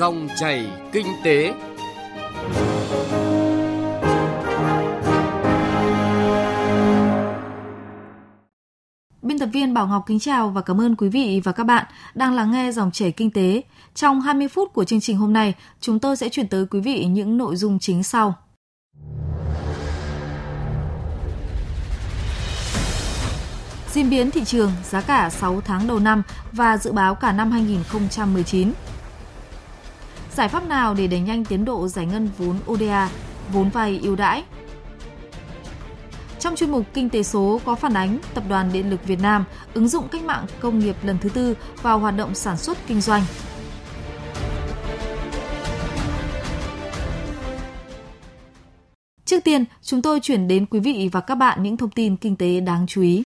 Dòng chảy kinh tế. Biên tập viên Bảo Ngọc kính chào và cảm ơn quý vị và các bạn đang lắng nghe dòng chảy kinh tế. Trong 20 phút của chương trình hôm nay, chúng tôi sẽ chuyển tới quý vị những nội dung chính sau. Diễn biến thị trường, giá cả 6 tháng đầu năm và dự báo cả năm 2019. Giải pháp nào để đẩy nhanh tiến độ giải ngân vốn ODA, vốn vay ưu đãi? Trong chuyên mục Kinh tế số có phản ánh Tập đoàn Điện lực Việt Nam ứng dụng cách mạng công nghiệp lần thứ tư vào hoạt động sản xuất kinh doanh. Trước tiên, chúng tôi chuyển đến quý vị và các bạn những thông tin kinh tế đáng chú ý.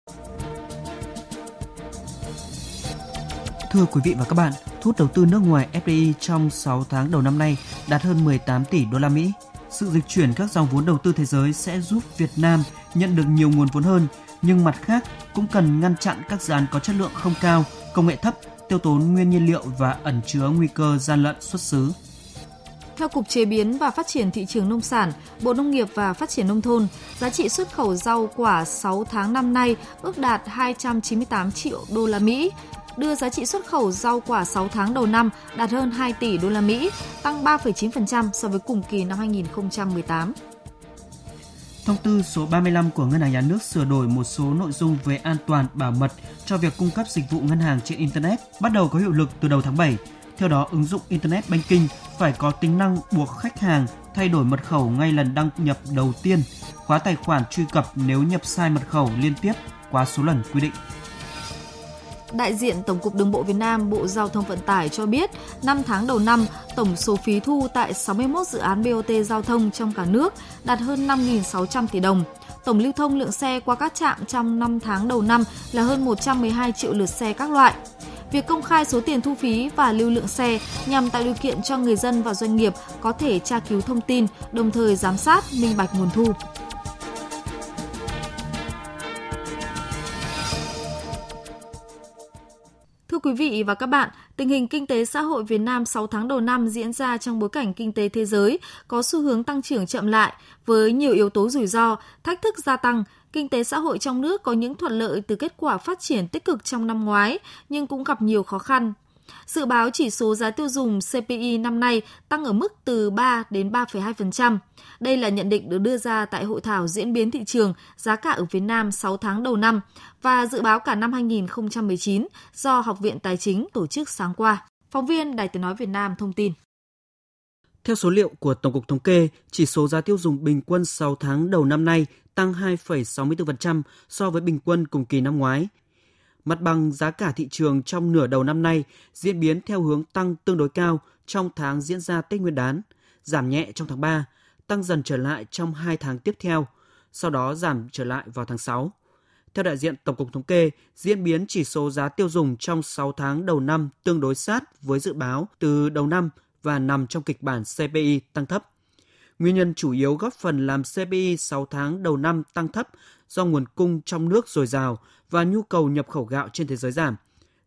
Thưa quý vị và các bạn, thu hút đầu tư nước ngoài FDI trong 6 tháng đầu năm nay đạt hơn 18 tỷ đô la Mỹ. Sự dịch chuyển các dòng vốn đầu tư thế giới sẽ giúp Việt Nam nhận được nhiều nguồn vốn hơn, nhưng mặt khác cũng cần ngăn chặn các dự án có chất lượng không cao, công nghệ thấp, tiêu tốn nguyên nhiên liệu và ẩn chứa nguy cơ gian lận xuất xứ. Theo Cục Chế biến và Phát triển Thị trường Nông sản, Bộ Nông nghiệp và Phát triển Nông thôn, giá trị xuất khẩu rau quả 6 tháng năm nay ước đạt 298 triệu đô la Mỹ, đưa giá trị xuất khẩu rau quả 6 tháng đầu năm đạt hơn 2 tỷ đô la Mỹ, tăng 3,9% so với cùng kỳ năm 2018. Thông tư số 35 của Ngân hàng Nhà nước sửa đổi một số nội dung về an toàn bảo mật cho việc cung cấp dịch vụ ngân hàng trên Internet bắt đầu có hiệu lực từ đầu tháng 7. Theo đó, ứng dụng Internet Banking phải có tính năng buộc khách hàng thay đổi mật khẩu ngay lần đăng nhập đầu tiên, khóa tài khoản truy cập nếu nhập sai mật khẩu liên tiếp quá số lần quy định. Đại diện Tổng cục Đường bộ Việt Nam, Bộ Giao thông Vận tải cho biết, 5 tháng đầu năm, tổng số phí thu tại 61 dự án BOT giao thông trong cả nước đạt hơn 5.600 tỷ đồng. Tổng lưu thông lượng xe qua các trạm trong 5 tháng đầu năm là hơn 112 triệu lượt xe các loại. Việc công khai số tiền thu phí và lưu lượng xe nhằm tạo điều kiện cho người dân và doanh nghiệp có thể tra cứu thông tin, đồng thời giám sát, minh bạch nguồn thu. Vị và các bạn, tình hình kinh tế xã hội Việt Nam 6 tháng đầu năm diễn ra trong bối cảnh kinh tế thế giới có xu hướng tăng trưởng chậm lại với nhiều yếu tố rủi ro, thách thức gia tăng. Kinh tế xã hội trong nước có những thuận lợi từ kết quả phát triển tích cực trong năm ngoái nhưng cũng gặp nhiều khó khăn. Dự báo chỉ số giá tiêu dùng CPI năm nay tăng ở mức từ 3 đến 3,2%. Đây là nhận định được đưa ra tại hội thảo diễn biến thị trường giá cả ở Việt Nam 6 tháng đầu năm và dự báo cả năm 2019 do Học viện Tài chính tổ chức sáng qua. Phóng viên Đài Tiếng Nói Việt Nam thông tin. Theo số liệu của Tổng cục Thống kê, chỉ số giá tiêu dùng bình quân 6 tháng đầu năm nay tăng 2,64% so với bình quân cùng kỳ năm ngoái. Mặt bằng giá cả thị trường trong nửa đầu năm nay diễn biến theo hướng tăng tương đối cao trong tháng diễn ra Tết Nguyên đán, giảm nhẹ trong tháng 3, tăng dần trở lại trong 2 tháng tiếp theo, sau đó giảm trở lại vào tháng 6. Theo đại diện Tổng cục Thống kê, diễn biến chỉ số giá tiêu dùng trong 6 tháng đầu năm tương đối sát với dự báo từ đầu năm và nằm trong kịch bản CPI tăng thấp. Nguyên nhân chủ yếu góp phần làm CPI 6 tháng đầu năm tăng thấp do nguồn cung trong nước dồi dào và nhu cầu nhập khẩu gạo trên thế giới giảm.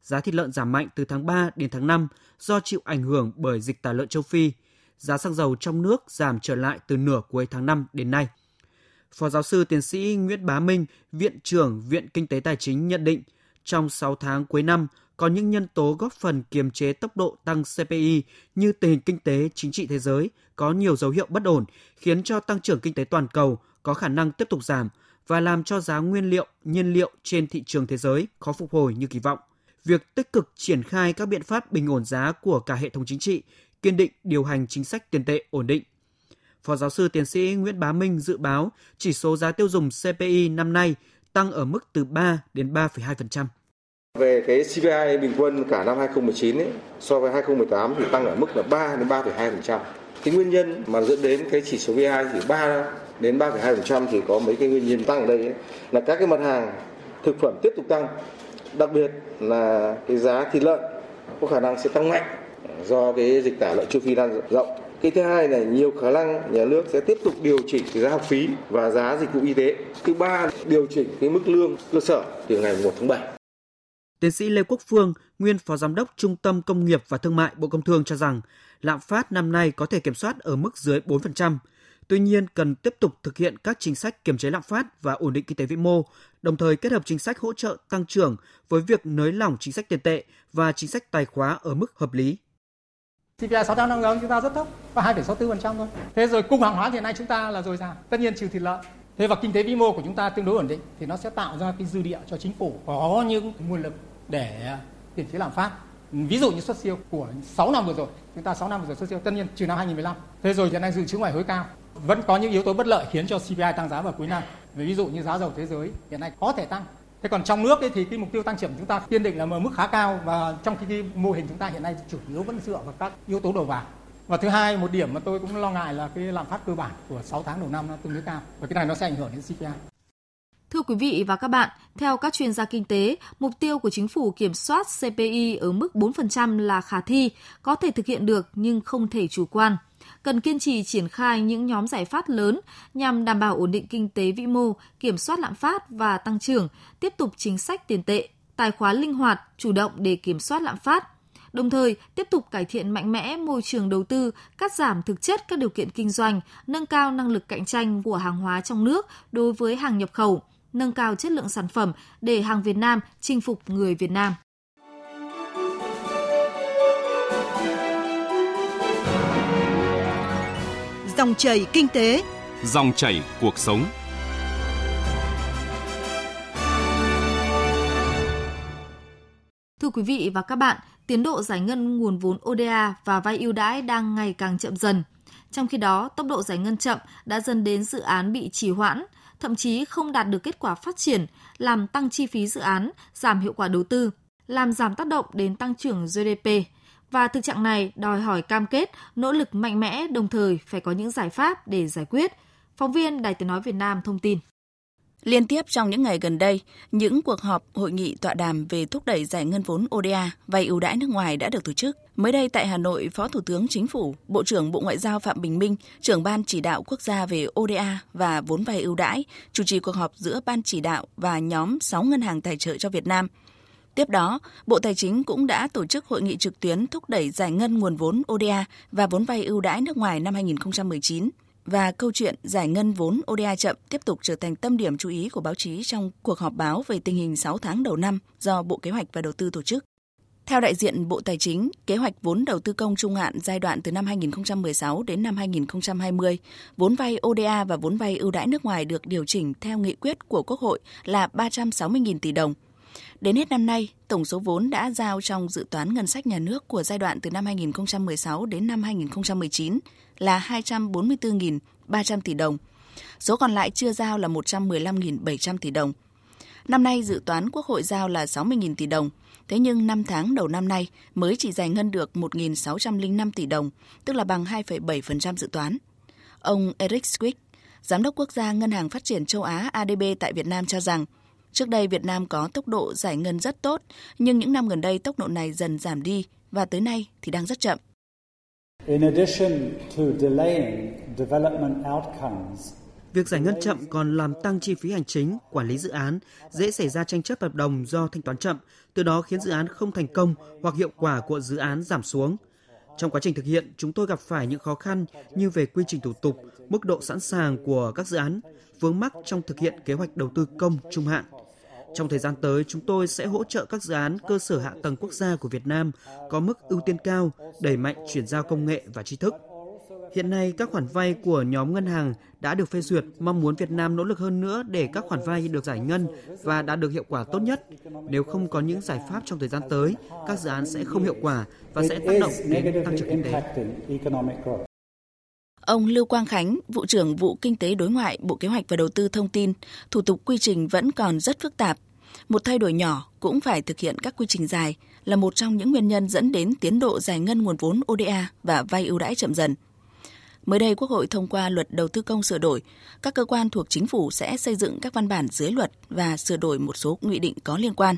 Giá thịt lợn giảm mạnh từ tháng 3 đến tháng 5 do chịu ảnh hưởng bởi dịch tả lợn châu Phi. Giá xăng dầu trong nước giảm trở lại từ nửa cuối tháng 5 đến nay. Phó giáo sư tiến sĩ Nguyễn Bá Minh, Viện trưởng Viện Kinh tế Tài chính nhận định, trong 6 tháng cuối năm, có những nhân tố góp phần kiềm chế tốc độ tăng CPI như tình hình kinh tế chính trị thế giới có nhiều dấu hiệu bất ổn, khiến cho tăng trưởng kinh tế toàn cầu có khả năng tiếp tục giảm và làm cho giá nguyên liệu, nhiên liệu trên thị trường thế giới khó phục hồi như kỳ vọng. Việc tích cực triển khai các biện pháp bình ổn giá của cả hệ thống chính trị, kiên định điều hành chính sách tiền tệ ổn định. Phó giáo sư tiến sĩ Nguyễn Bá Minh dự báo chỉ số giá tiêu dùng CPI năm nay tăng ở mức từ 3 đến 3,2%. Về cái CPI bình quân cả năm 2019 ấy, so với 2018 thì tăng ở mức là 3 đến 3,2%. Cái nguyên nhân mà dẫn đến cái chỉ số PI chỉ 3 đến 3,2% thì có mấy cái nguyên nhân tăng ở đây ấy, là các cái mặt hàng thực phẩm tiếp tục tăng. Đặc biệt là cái giá thịt lợn có khả năng sẽ tăng mạnh do cái dịch tả lợn châu Phi lan rộng. Cái thứ hai là nhiều khả năng nhà nước sẽ tiếp tục điều chỉnh cái giá học phí và giá dịch vụ y tế. Thứ ba điều chỉnh cái mức lương cơ sở từ ngày 1 tháng 7. Tiến sĩ Lê Quốc Phương, nguyên Phó Giám đốc Trung tâm Công nghiệp và Thương mại Bộ Công Thương cho rằng lạm phát năm nay có thể kiểm soát ở mức dưới 4%. Tuy nhiên, cần tiếp tục thực hiện các chính sách kiềm chế lạm phát và ổn định kinh tế vĩ mô, đồng thời kết hợp chính sách hỗ trợ tăng trưởng với việc nới lỏng chính sách tiền tệ và chính sách tài khóa ở mức hợp lý. CPI 6 tháng năm chúng ta rất thấp, có 2,64% thôi. Thế rồi cung hàng hóa hiện nay chúng ta là dồi dào, tất nhiên trừ thịt lợn. Thế và kinh tế vĩ mô của chúng ta tương đối ổn định thì nó sẽ tạo ra cái dư địa cho chính phủ có những nguồn lực để à, kiềm chế lạm phát. Ví dụ như xuất siêu của 6 năm vừa rồi, chúng ta 6 năm vừa rồi xuất siêu tất nhiên trừ năm 2015. Thế rồi hiện nay dự trữ ngoại hối cao, vẫn có những yếu tố bất lợi khiến cho CPI tăng giá vào cuối năm. Ví dụ như giá dầu thế giới hiện nay có thể tăng. Thế còn trong nước ấy thì cái mục tiêu tăng trưởng chúng ta kiên định là ở mức khá cao và trong khi cái mô hình chúng ta hiện nay chủ yếu vẫn dựa vào các yếu tố đầu vào. Và thứ hai, một điểm mà tôi cũng lo ngại là cái lạm phát cơ bản của 6 tháng đầu năm nó tương đối cao và cái này nó sẽ ảnh hưởng đến CPI. Thưa quý vị và các bạn, theo các chuyên gia kinh tế, mục tiêu của chính phủ kiểm soát CPI ở mức 4% là khả thi, có thể thực hiện được nhưng không thể chủ quan. Cần kiên trì triển khai những nhóm giải pháp lớn nhằm đảm bảo ổn định kinh tế vĩ mô, kiểm soát lạm phát và tăng trưởng, tiếp tục chính sách tiền tệ, tài khóa linh hoạt, chủ động để kiểm soát lạm phát, đồng thời tiếp tục cải thiện mạnh mẽ môi trường đầu tư, cắt giảm thực chất các điều kiện kinh doanh, nâng cao năng lực cạnh tranh của hàng hóa trong nước đối với hàng nhập khẩu, nâng cao chất lượng sản phẩm để hàng Việt Nam chinh phục người Việt Nam. Dòng chảy kinh tế, dòng chảy cuộc sống. Thưa quý vị và các bạn, tiến độ giải ngân nguồn vốn ODA và vay ưu đãi đang ngày càng chậm dần. Trong khi đó, tốc độ giải ngân chậm đã dần đến dự án bị trì hoãn, thậm chí không đạt được kết quả phát triển, làm tăng chi phí dự án, giảm hiệu quả đầu tư, làm giảm tác động đến tăng trưởng GDP. Và thực trạng này đòi hỏi cam kết, nỗ lực mạnh mẽ đồng thời phải có những giải pháp để giải quyết. Phóng viên Đài Tiếng Nói Việt Nam thông tin. Liên tiếp trong những ngày gần đây, những cuộc họp, hội nghị tọa đàm về thúc đẩy giải ngân vốn ODA vay ưu đãi nước ngoài đã được tổ chức. Mới đây tại Hà Nội, Phó Thủ tướng Chính phủ, Bộ trưởng Bộ Ngoại giao Phạm Bình Minh, trưởng ban chỉ đạo quốc gia về ODA và vốn vay ưu đãi, chủ trì cuộc họp giữa ban chỉ đạo và nhóm 6 ngân hàng tài trợ cho Việt Nam. Tiếp đó, Bộ Tài chính cũng đã tổ chức hội nghị trực tuyến thúc đẩy giải ngân nguồn vốn ODA và vốn vay ưu đãi nước ngoài năm 2019 và câu chuyện giải ngân vốn ODA chậm tiếp tục trở thành tâm điểm chú ý của báo chí trong cuộc họp báo về tình hình 6 tháng đầu năm do Bộ Kế hoạch và Đầu tư tổ chức. Theo đại diện Bộ Tài chính, kế hoạch vốn đầu tư công trung hạn giai đoạn từ năm 2016 đến năm 2020, vốn vay ODA và vốn vay ưu đãi nước ngoài được điều chỉnh theo nghị quyết của Quốc hội là 360.000 tỷ đồng. Đến hết năm nay, tổng số vốn đã giao trong dự toán ngân sách nhà nước của giai đoạn từ năm 2016 đến năm 2019 là 244.300 tỷ đồng. Số còn lại chưa giao là 115.700 tỷ đồng. Năm nay dự toán Quốc hội giao là 60.000 tỷ đồng, thế nhưng 5 tháng đầu năm nay mới chỉ giải ngân được 1.605 tỷ đồng, tức là bằng 2,7% dự toán. Ông Eric Swick, Giám đốc Quốc gia Ngân hàng Phát triển Châu Á ADB tại Việt Nam cho rằng, trước đây Việt Nam có tốc độ giải ngân rất tốt, nhưng những năm gần đây tốc độ này dần giảm đi và tới nay thì đang rất chậm. Việc giải ngân chậm còn làm tăng chi phí hành chính, quản lý dự án, dễ xảy ra tranh chấp hợp đồng do thanh toán chậm, từ đó khiến dự án không thành công hoặc hiệu quả của dự án giảm xuống. Trong quá trình thực hiện, chúng tôi gặp phải những khó khăn như về quy trình thủ tục, mức độ sẵn sàng của các dự án, vướng mắc trong thực hiện kế hoạch đầu tư công trung hạn. Trong thời gian tới, chúng tôi sẽ hỗ trợ các dự án cơ sở hạ tầng quốc gia của Việt Nam có mức ưu tiên cao, đẩy mạnh chuyển giao công nghệ và tri thức. Hiện nay, các khoản vay của nhóm ngân hàng đã được phê duyệt, mong muốn Việt Nam nỗ lực hơn nữa để các khoản vay được giải ngân và đạt được hiệu quả tốt nhất. Nếu không có những giải pháp trong thời gian tới, các dự án sẽ không hiệu quả và sẽ tác động đến tăng trưởng kinh tế. Ông Lưu Quang Khánh, vụ trưởng vụ kinh tế đối ngoại, Bộ Kế hoạch và Đầu tư thông tin, thủ tục quy trình vẫn còn rất phức tạp. Một thay đổi nhỏ cũng phải thực hiện các quy trình dài là một trong những nguyên nhân dẫn đến tiến độ giải ngân nguồn vốn ODA và vay ưu đãi chậm dần. Mới đây, Quốc hội thông qua luật đầu tư công sửa đổi. Các cơ quan thuộc chính phủ sẽ xây dựng các văn bản dưới luật và sửa đổi một số nghị định có liên quan.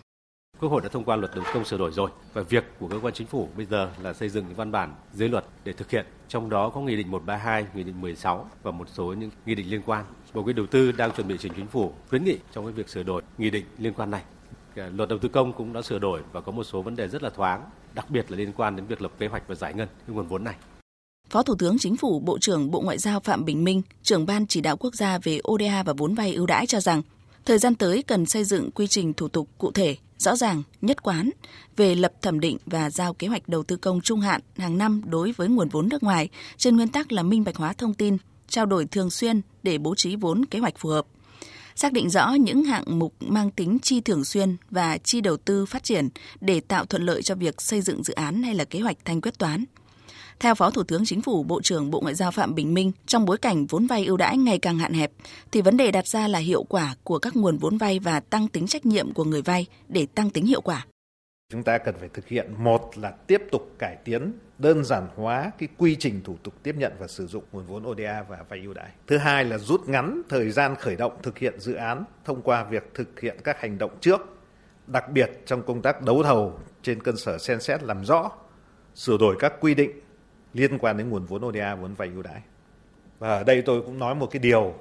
Quốc hội đã thông qua luật đầu tư công sửa đổi rồi và việc của cơ quan chính phủ bây giờ là xây dựng những văn bản dưới luật để thực hiện. Trong đó có nghị định 132, nghị định 16 và một số những nghị định liên quan. Bộ Kế đầu tư đang chuẩn bị trình chính phủ khuyến nghị trong cái việc sửa đổi nghị định liên quan này. luật đầu tư công cũng đã sửa đổi và có một số vấn đề rất là thoáng, đặc biệt là liên quan đến việc lập kế hoạch và giải ngân cái nguồn vốn này. Phó Thủ tướng Chính phủ, Bộ trưởng Bộ Ngoại giao Phạm Bình Minh, trưởng ban chỉ đạo quốc gia về ODA và vốn vay ưu đãi cho rằng, thời gian tới cần xây dựng quy trình thủ tục cụ thể, rõ ràng, nhất quán về lập thẩm định và giao kế hoạch đầu tư công trung hạn hàng năm đối với nguồn vốn nước ngoài trên nguyên tắc là minh bạch hóa thông tin, trao đổi thường xuyên để bố trí vốn kế hoạch phù hợp xác định rõ những hạng mục mang tính chi thường xuyên và chi đầu tư phát triển để tạo thuận lợi cho việc xây dựng dự án hay là kế hoạch thanh quyết toán. Theo Phó Thủ tướng Chính phủ, Bộ trưởng Bộ Ngoại giao Phạm Bình Minh, trong bối cảnh vốn vay ưu đãi ngày càng hạn hẹp, thì vấn đề đặt ra là hiệu quả của các nguồn vốn vay và tăng tính trách nhiệm của người vay để tăng tính hiệu quả. Chúng ta cần phải thực hiện một là tiếp tục cải tiến đơn giản hóa cái quy trình thủ tục tiếp nhận và sử dụng nguồn vốn ODA và vay ưu đãi. Thứ hai là rút ngắn thời gian khởi động thực hiện dự án thông qua việc thực hiện các hành động trước, đặc biệt trong công tác đấu thầu trên cơ sở xem xét làm rõ, sửa đổi các quy định liên quan đến nguồn vốn ODA, vốn vay ưu đãi. Và ở đây tôi cũng nói một cái điều,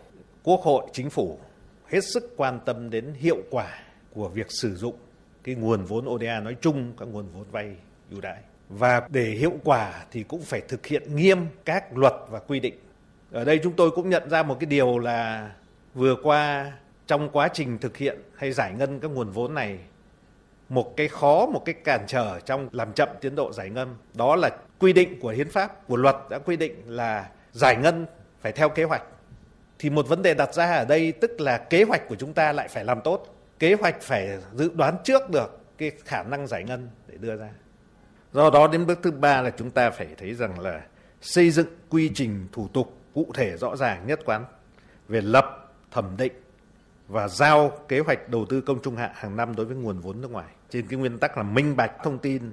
Quốc hội, Chính phủ hết sức quan tâm đến hiệu quả của việc sử dụng cái nguồn vốn ODA nói chung, các nguồn vốn vay ưu đãi. Và để hiệu quả thì cũng phải thực hiện nghiêm các luật và quy định. Ở đây chúng tôi cũng nhận ra một cái điều là vừa qua trong quá trình thực hiện hay giải ngân các nguồn vốn này một cái khó, một cái cản trở trong làm chậm tiến độ giải ngân đó là quy định của hiến pháp, của luật đã quy định là giải ngân phải theo kế hoạch. Thì một vấn đề đặt ra ở đây tức là kế hoạch của chúng ta lại phải làm tốt. Kế hoạch phải dự đoán trước được cái khả năng giải ngân để đưa ra. Do đó đến bước thứ ba là chúng ta phải thấy rằng là xây dựng quy trình thủ tục cụ thể rõ ràng nhất quán về lập, thẩm định và giao kế hoạch đầu tư công trung hạn hàng năm đối với nguồn vốn nước ngoài trên cái nguyên tắc là minh bạch thông tin,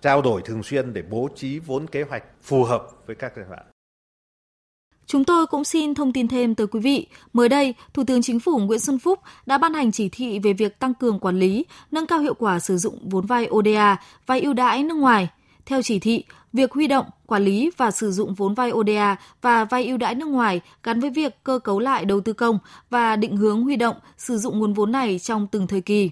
trao đổi thường xuyên để bố trí vốn kế hoạch phù hợp với các giai đoạn. Chúng tôi cũng xin thông tin thêm tới quý vị. Mới đây, Thủ tướng Chính phủ Nguyễn Xuân Phúc đã ban hành chỉ thị về việc tăng cường quản lý, nâng cao hiệu quả sử dụng vốn vay ODA, vay ưu đãi nước ngoài. Theo chỉ thị, việc huy động, quản lý và sử dụng vốn vay ODA và vay ưu đãi nước ngoài gắn với việc cơ cấu lại đầu tư công và định hướng huy động, sử dụng nguồn vốn này trong từng thời kỳ.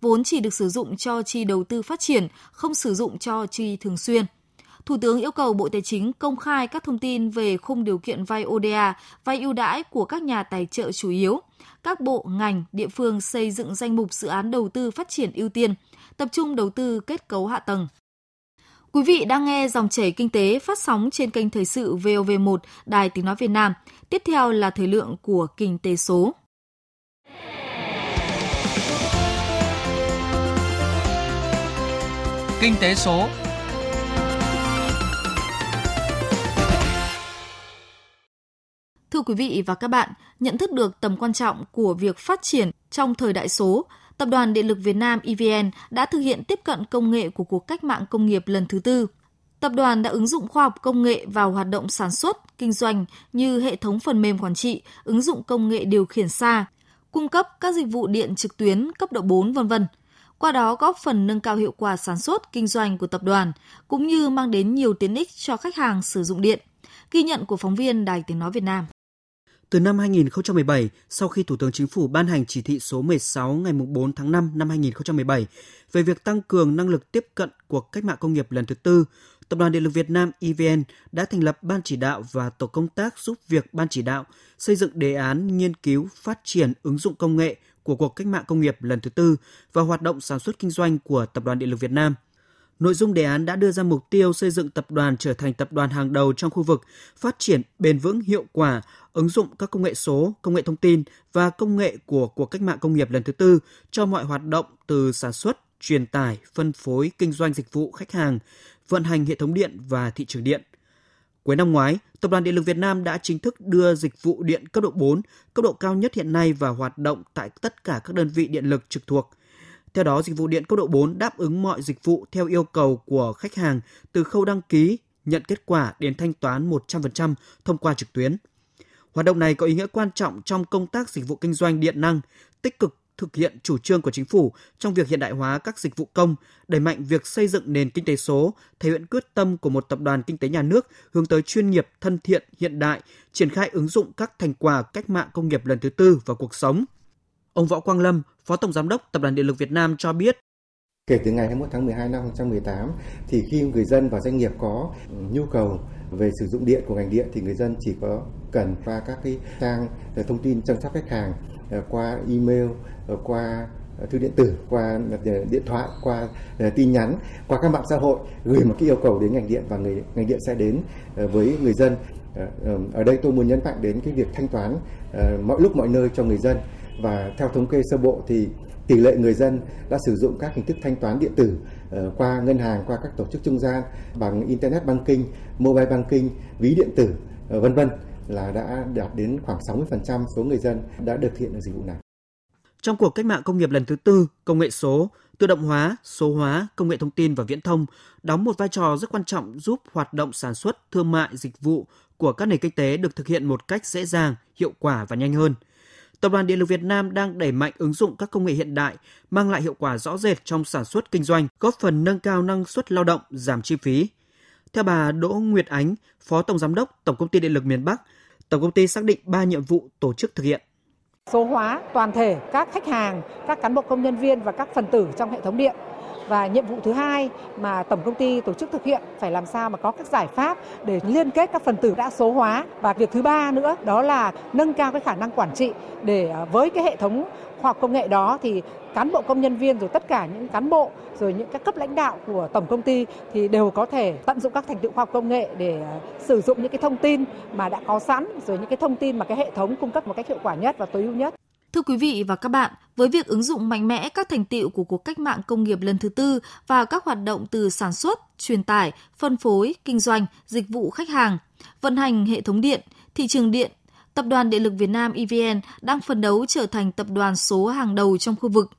Vốn chỉ được sử dụng cho chi đầu tư phát triển, không sử dụng cho chi thường xuyên. Thủ tướng yêu cầu Bộ Tài chính công khai các thông tin về khung điều kiện vay ODA, vay ưu đãi của các nhà tài trợ chủ yếu. Các bộ, ngành, địa phương xây dựng danh mục dự án đầu tư phát triển ưu tiên, tập trung đầu tư kết cấu hạ tầng. Quý vị đang nghe dòng chảy kinh tế phát sóng trên kênh Thời sự VOV1 Đài Tiếng Nói Việt Nam. Tiếp theo là thời lượng của Kinh tế số. Kinh tế số Thưa quý vị và các bạn, nhận thức được tầm quan trọng của việc phát triển trong thời đại số, Tập đoàn Điện lực Việt Nam EVN đã thực hiện tiếp cận công nghệ của cuộc cách mạng công nghiệp lần thứ tư. Tập đoàn đã ứng dụng khoa học công nghệ vào hoạt động sản xuất, kinh doanh như hệ thống phần mềm quản trị, ứng dụng công nghệ điều khiển xa, cung cấp các dịch vụ điện trực tuyến cấp độ 4 vân vân. Qua đó góp phần nâng cao hiệu quả sản xuất, kinh doanh của tập đoàn cũng như mang đến nhiều tiện ích cho khách hàng sử dụng điện. Ghi nhận của phóng viên Đài Tiếng nói Việt Nam. Từ năm 2017, sau khi Thủ tướng Chính phủ ban hành chỉ thị số 16 ngày 4 tháng 5 năm 2017 về việc tăng cường năng lực tiếp cận cuộc cách mạng công nghiệp lần thứ tư, Tập đoàn Điện lực Việt Nam EVN đã thành lập ban chỉ đạo và tổ công tác giúp việc ban chỉ đạo xây dựng đề án nghiên cứu, phát triển ứng dụng công nghệ của cuộc cách mạng công nghiệp lần thứ tư và hoạt động sản xuất kinh doanh của Tập đoàn Điện lực Việt Nam – Nội dung đề án đã đưa ra mục tiêu xây dựng tập đoàn trở thành tập đoàn hàng đầu trong khu vực, phát triển bền vững hiệu quả, ứng dụng các công nghệ số, công nghệ thông tin và công nghệ của cuộc cách mạng công nghiệp lần thứ tư cho mọi hoạt động từ sản xuất, truyền tải, phân phối, kinh doanh dịch vụ khách hàng, vận hành hệ thống điện và thị trường điện. Cuối năm ngoái, Tập đoàn Điện lực Việt Nam đã chính thức đưa dịch vụ điện cấp độ 4, cấp độ cao nhất hiện nay vào hoạt động tại tất cả các đơn vị điện lực trực thuộc – theo đó, dịch vụ điện cấp độ 4 đáp ứng mọi dịch vụ theo yêu cầu của khách hàng từ khâu đăng ký, nhận kết quả đến thanh toán 100% thông qua trực tuyến. Hoạt động này có ý nghĩa quan trọng trong công tác dịch vụ kinh doanh điện năng, tích cực thực hiện chủ trương của chính phủ trong việc hiện đại hóa các dịch vụ công, đẩy mạnh việc xây dựng nền kinh tế số, thể hiện quyết tâm của một tập đoàn kinh tế nhà nước hướng tới chuyên nghiệp, thân thiện, hiện đại, triển khai ứng dụng các thành quả cách mạng công nghiệp lần thứ tư vào cuộc sống – Ông Võ Quang Lâm, Phó Tổng Giám đốc Tập đoàn Điện lực Việt Nam cho biết Kể từ ngày 21 tháng 12 năm 2018 thì khi người dân và doanh nghiệp có nhu cầu về sử dụng điện của ngành điện thì người dân chỉ có cần qua các cái trang ờ, thông tin chăm sóc khách hàng ờ, qua email, ờ, qua thư điện tử, qua điện thoại, qua tin nhắn, qua các mạng xã hội gửi một cái yêu cầu đến ngành điện và người ngành điện sẽ đến với người dân. Ở đây tôi muốn nhấn mạnh đến cái việc thanh toán mọi lúc mọi nơi cho người dân và theo thống kê sơ bộ thì tỷ lệ người dân đã sử dụng các hình thức thanh toán điện tử ờ, qua ngân hàng, qua các tổ chức trung gian bằng internet banking, mobile banking, ví điện tử, ờ, vân vân là đã đạt đến khoảng 60% số người dân đã được hiện được dịch vụ này. Trong cuộc cách mạng công nghiệp lần thứ tư, công nghệ số, tự động hóa, số hóa, công nghệ thông tin và viễn thông đóng một vai trò rất quan trọng giúp hoạt động sản xuất, thương mại, dịch vụ của các nền kinh tế được thực hiện một cách dễ dàng, hiệu quả và nhanh hơn – Tập đoàn Điện lực Việt Nam đang đẩy mạnh ứng dụng các công nghệ hiện đại, mang lại hiệu quả rõ rệt trong sản xuất kinh doanh, góp phần nâng cao năng suất lao động, giảm chi phí. Theo bà Đỗ Nguyệt Ánh, Phó Tổng Giám đốc Tổng Công ty Điện lực miền Bắc, Tổng Công ty xác định 3 nhiệm vụ tổ chức thực hiện. Số hóa toàn thể các khách hàng, các cán bộ công nhân viên và các phần tử trong hệ thống điện và nhiệm vụ thứ hai mà tổng công ty tổ chức thực hiện phải làm sao mà có các giải pháp để liên kết các phần tử đã số hóa và việc thứ ba nữa, đó là nâng cao cái khả năng quản trị để ờ, với cái hệ thống khoa học công nghệ đó thì cán bộ công nhân viên rồi tất cả những cán bộ rồi những các cấp lãnh đạo của tổng công ty thì đều có thể tận dụng các thành tựu khoa học công nghệ để ờ, sử dụng những cái thông tin mà đã có sẵn, rồi những cái thông tin mà cái hệ thống cung cấp một cách hiệu quả nhất và tối ưu nhất. Thưa quý vị và các bạn, với việc ứng dụng mạnh mẽ các thành tiệu của cuộc cách mạng công nghiệp lần thứ tư vào các hoạt động từ sản xuất, truyền tải, phân phối, kinh doanh, dịch vụ khách hàng, vận hành hệ thống điện, thị trường điện, Tập đoàn Điện lực Việt Nam EVN đang phấn đấu trở thành tập đoàn số hàng đầu trong khu vực.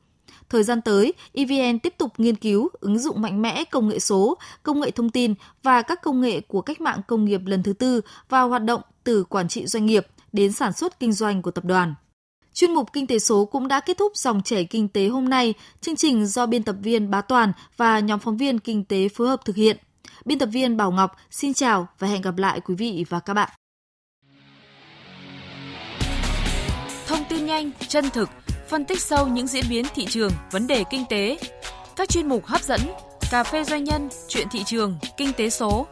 Thời gian tới, EVN tiếp tục nghiên cứu, ứng dụng mạnh mẽ công nghệ số, công nghệ thông tin và các công nghệ của cách mạng công nghiệp lần thứ tư vào hoạt động từ quản trị doanh nghiệp đến sản xuất kinh doanh của tập đoàn. Chuyên mục Kinh tế số cũng đã kết thúc dòng chảy kinh tế hôm nay. Chương trình do biên tập viên Bá Toàn và nhóm phóng viên kinh tế phối hợp thực hiện. Biên tập viên Bảo Ngọc xin chào và hẹn gặp lại quý vị và các bạn. Thông tin nhanh, chân thực, phân tích sâu những diễn biến thị trường, vấn đề kinh tế. Các chuyên mục hấp dẫn, cà phê doanh nhân, chuyện thị trường, kinh tế số.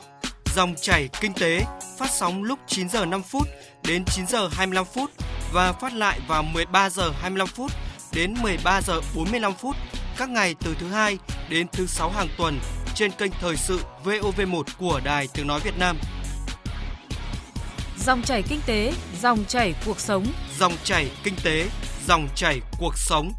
Dòng chảy kinh tế phát sóng lúc 9 giờ 5 phút đến 9 giờ 25 phút và phát lại vào 13 giờ 25 phút đến 13 giờ 45 phút các ngày từ thứ hai đến thứ sáu hàng tuần trên kênh thời sự VOV1 của Đài Tiếng nói Việt Nam. Dòng chảy kinh tế, dòng chảy cuộc sống. Dòng chảy kinh tế, dòng chảy cuộc sống.